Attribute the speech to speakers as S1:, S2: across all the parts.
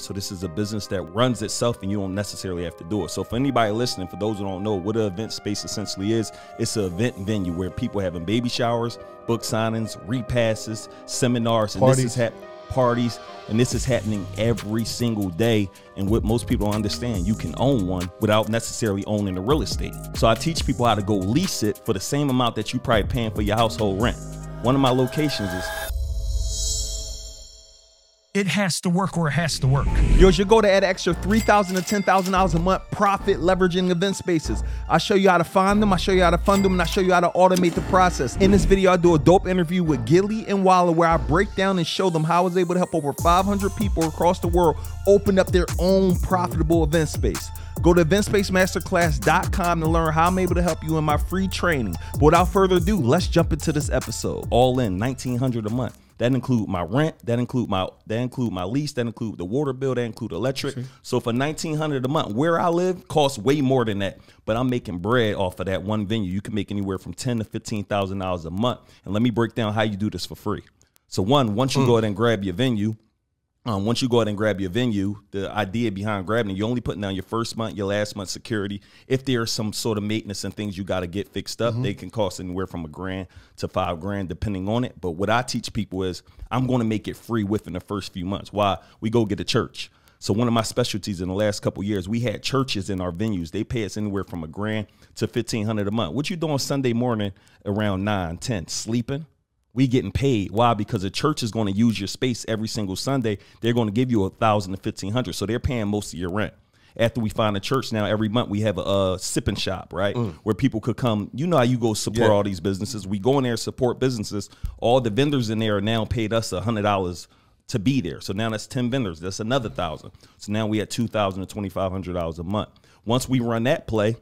S1: So this is a business that runs itself and you don't necessarily have to do it. So for anybody listening, for those who don't know what an event space essentially is, it's an event venue where people having baby showers, book signings, repasses, seminars, and
S2: Parties.
S1: this is hap- parties, and this is happening every single day. And what most people don't understand, you can own one without necessarily owning the real estate. So I teach people how to go lease it for the same amount that you probably paying for your household rent. One of my locations is
S3: It has to work or it has to work.
S1: Yours, you go to add extra $3,000 to $10,000 a month profit leveraging event spaces. I show you how to find them, I show you how to fund them, and I show you how to automate the process. In this video, I do a dope interview with Gillie and Wallo where I break down and show them how I was able to help over 500 people across the world open up their own profitable event space. Go to eventspacemasterclass.com to learn how I'm able to help you in my free training. But without further ado, let's jump into this episode. All in 1900 a month. That include my rent, that include my that include my lease, that include the water bill, that include electric. So for 1900 a month, where I live costs way more than that, but I'm making bread off of that one venue. You can make anywhere from 10 to 15,000 dollars a month. And let me break down how you do this for free. So one, once you go mm. ahead and grab your venue, um, once you go ahead and grab your venue, the idea behind grabbing it, you're only putting down your first month, your last month security. If there's some sort of maintenance and things you got to get fixed up, they can cost anywhere from a grand to five grand, depending on it. But what I teach people is I'm going to make it free within the first few months. Why? We go get a church. So one of my specialties in the last couple years, we had churches in our venues. They pay us anywhere from a grand to fifteen hundred a month. What you doing Sunday morning around nine, ten, sleeping? We getting paid. Why? Because the church is going to use your space every single Sunday. They're going to give you a thousand to fifteen hundred, so they're paying most of your rent. After we find a church now, every month we have a, uh sipping shop, right, where people could come. You know how you go support
S2: Yeah.
S1: all these businesses. We go in there support businesses. All the vendors in there are now paid us a hundred dollars to be there. So now that's ten vendors. That's another thousand. So now we at two thousand to twenty five hundred dollars a month. Once we run that play,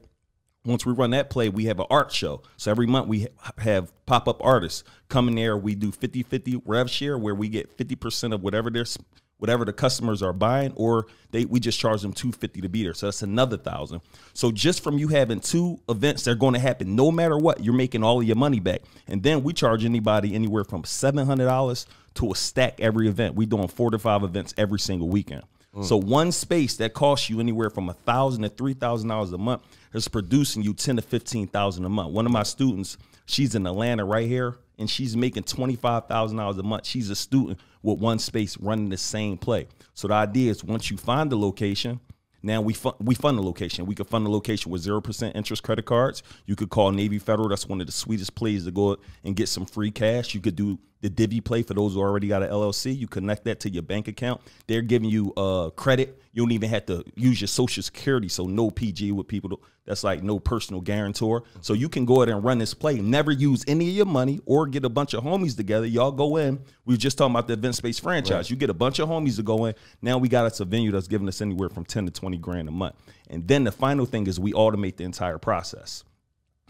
S1: once we run that play, we have an art show. So every month we ha- have pop up artists come in there. We do 50 50 rev share where we get 50% of whatever they're, s- whatever the customers are buying, or they we just charge them 250 to be there. So that's another thousand. So just from you having two events they're going to happen no matter what, you're making all of your money back. And then we charge anybody anywhere from $700 to a stack every event. We doing four to five events every single weekend. So one space that costs you anywhere from a thousand to three thousand dollars a month is producing you ten to fifteen thousand a month. One of my students, she's in Atlanta right here, and she's making twenty five thousand dollars a month. She's a student with one space running the same play. So the idea is once you find the location, now we fund, we fund the location. We could fund the location with zero percent interest credit cards. You could call Navy Federal. That's one of the sweetest plays to go and get some free cash. You could do the Divvy play for those who already got an LLC. You connect that to your bank account. They're giving you uh, credit. You don't even have to use your social security. So no PG with people. That's like no personal guarantor. So you can go ahead and run this play. Never use any of your money or get a bunch of homies together. Y'all go in. We were just talking about the event space franchise. You get a bunch of homies to go in. Now we got us a venue that's giving us anywhere from 10 to 20 grand a month. And then the final thing is we automate the entire process.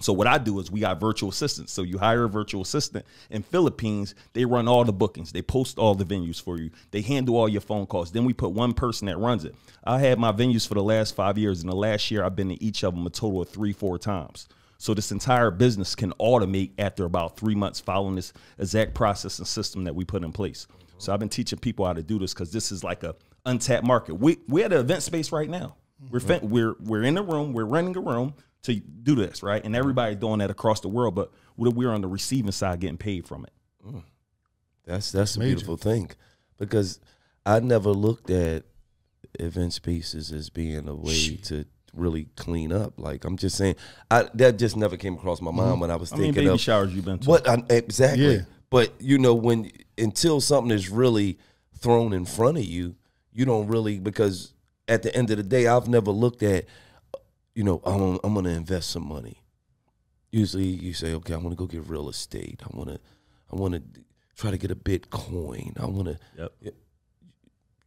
S1: So what I do is we got virtual assistants. So you hire a virtual assistant in Philippines, they run all the bookings, they post all the venues for you, they handle all your phone calls. Then we put one person that runs it. I had my venues for the last five years, and the last year I've been to each of them a total of three, four times. So this entire business can automate after about three months following this exact process and system that we put in place. So I've been teaching people how to do this because this is like a untapped market. We we're at the event space right now. We're we're we're in a room. We're running a room to do this, right? And everybody's doing that across the world, but we're we're on the receiving side getting paid from it. Mm.
S4: That's that's a beautiful thing, because I never looked at event spaces as being a way to really clean up. Like I'm just saying, I that just never came across my mind mm-hmm. when I was
S1: I mean,
S4: thinking
S1: baby
S4: of
S1: showers you've been to.
S4: what I, exactly.
S2: Yeah.
S4: But you know, when until something is really thrown in front of you, you don't really because at the end of the day, I've never looked at, you know, I'm, I'm going to invest some money. Usually, you say, okay, I want to go get real estate. I want to, I want to try to get a Bitcoin. I want to.
S1: Yep.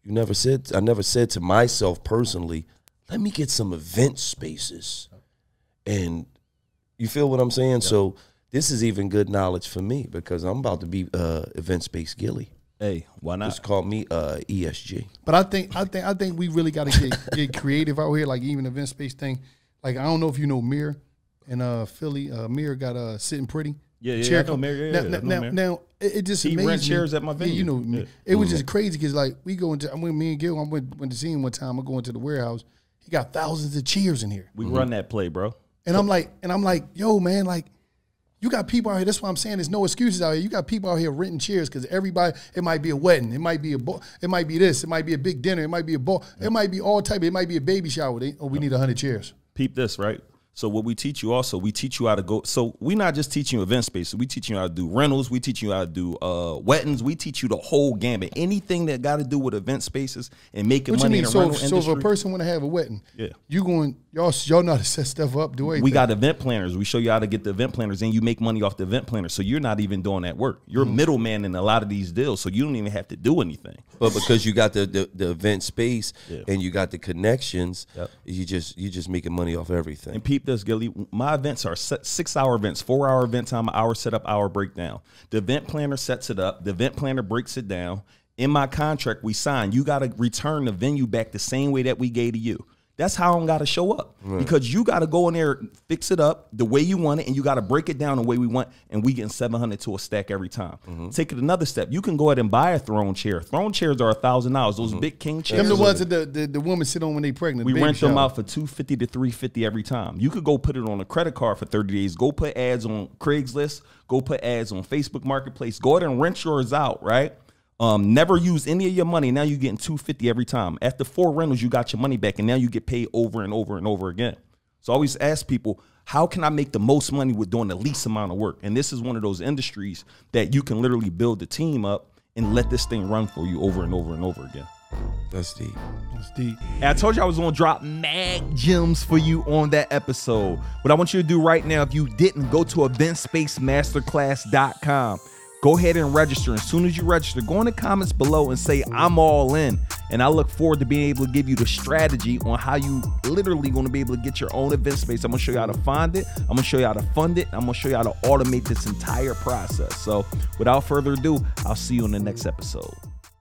S4: You never said. I never said to myself personally, let me get some event spaces, and you feel what I'm saying. So this is even good knowledge for me because I'm about to be uh, event space Gillie.
S1: Hey, why not?
S4: Just call me uh, ESG.
S2: But I think I think I think we really got to get get creative out here. Like even event space thing. Like I don't know if you know Mir in uh Philly. Uh, Mir got uh sitting pretty.
S1: Yeah, yeah,
S2: chair
S1: I know Mary, yeah,
S2: now,
S1: yeah,
S2: now, now, now, it, just
S1: He
S2: amazed
S1: rent
S2: me.
S1: chairs at my
S2: Yeah, you know.
S1: Yeah.
S2: it was just crazy because like we go into. I mean, me and Gil, I went went to see him one time. I go into the warehouse. He got thousands of chairs in here.
S1: We run that play, bro.
S2: And I'm like, and I'm like, yo, man, like, you got people out here. That's why I'm saying there's no excuses out here. You got people out here renting chairs because everybody. It might be a wedding. It might be a. Bo- it might be this. It might be a big dinner. It might be a ball. It might be all type. It might be a baby shower. They, oh, we need hundred chairs.
S1: Peep this, right? So what we teach you also, we teach you how to go. So we not just teaching you event spaces. We teach you how to do rentals. We teach you how to do uh, weddings. We teach you the whole gambit. Anything that got to do with event spaces and making
S2: What you
S1: money
S2: mean?
S1: in the
S2: So,
S1: rental
S2: if, so if a person want to have a wedding,
S1: Yeah.
S2: you going y'all y'all know how to set stuff up, do everything.
S1: we got event planners. We show you how to get the event planners, and you make money off the event planners. So you're not even doing that work. You're
S2: Mm-hmm.
S1: middleman in a lot of these deals, so you don't even have to do anything.
S4: But because you got the the, the event space
S1: Yeah.
S4: and you got the connections,
S1: Yep.
S4: you just you just making money off everything.
S1: And peep this, Gillie. My events are six hour events, four hour event time, hour setup, hour breakdown. The event planner sets it up. The event planner breaks it down. In my contract, we sign. You got to return the venue back the same way that we gave to you. That's how I'm got to show up because you got to go in there, fix it up the way you want it, and you got to break it down the way we want. And we getting 700 to a stack every time. Mm-hmm. Take it another step. You can go ahead and buy a throne chair. Throne chairs are a thousand dollars. Those mm-hmm. big king chairs.
S2: them the ones that the, the, the women sit on when they pregnant.
S1: We
S2: the baby
S1: rent them out for two fifty to three fifty every time. You could go put it on a credit card for thirty days. Go put ads on Craigslist. Go put ads on Facebook Marketplace. Go ahead and rent yours out. Right. Um, never use any of your money. Now you're getting two fifty every time. After four rentals, you got your money back, and now you get paid over and over and over again. So I always ask people, how can I make the most money with doing the least amount of work? And this is one of those industries that you can literally build the team up and let this thing run for you over and over and over again.
S4: That's deep.
S2: It's deep.
S1: And I told you I was gonna drop mag gems for you on that episode. What I want you to do right now, if you didn't, go to eventspacemasterclass.com. Go ahead and register. As soon as you register, go in the comments below and say I'm all in. And I look forward to being able to give you the strategy on how you literally gonna be able to get your own event space. I'm gonna show you how to find it. I'm gonna show you how to fund it. I'm gonna show you how to automate this entire process. So without further ado, I'll see you in the next episode.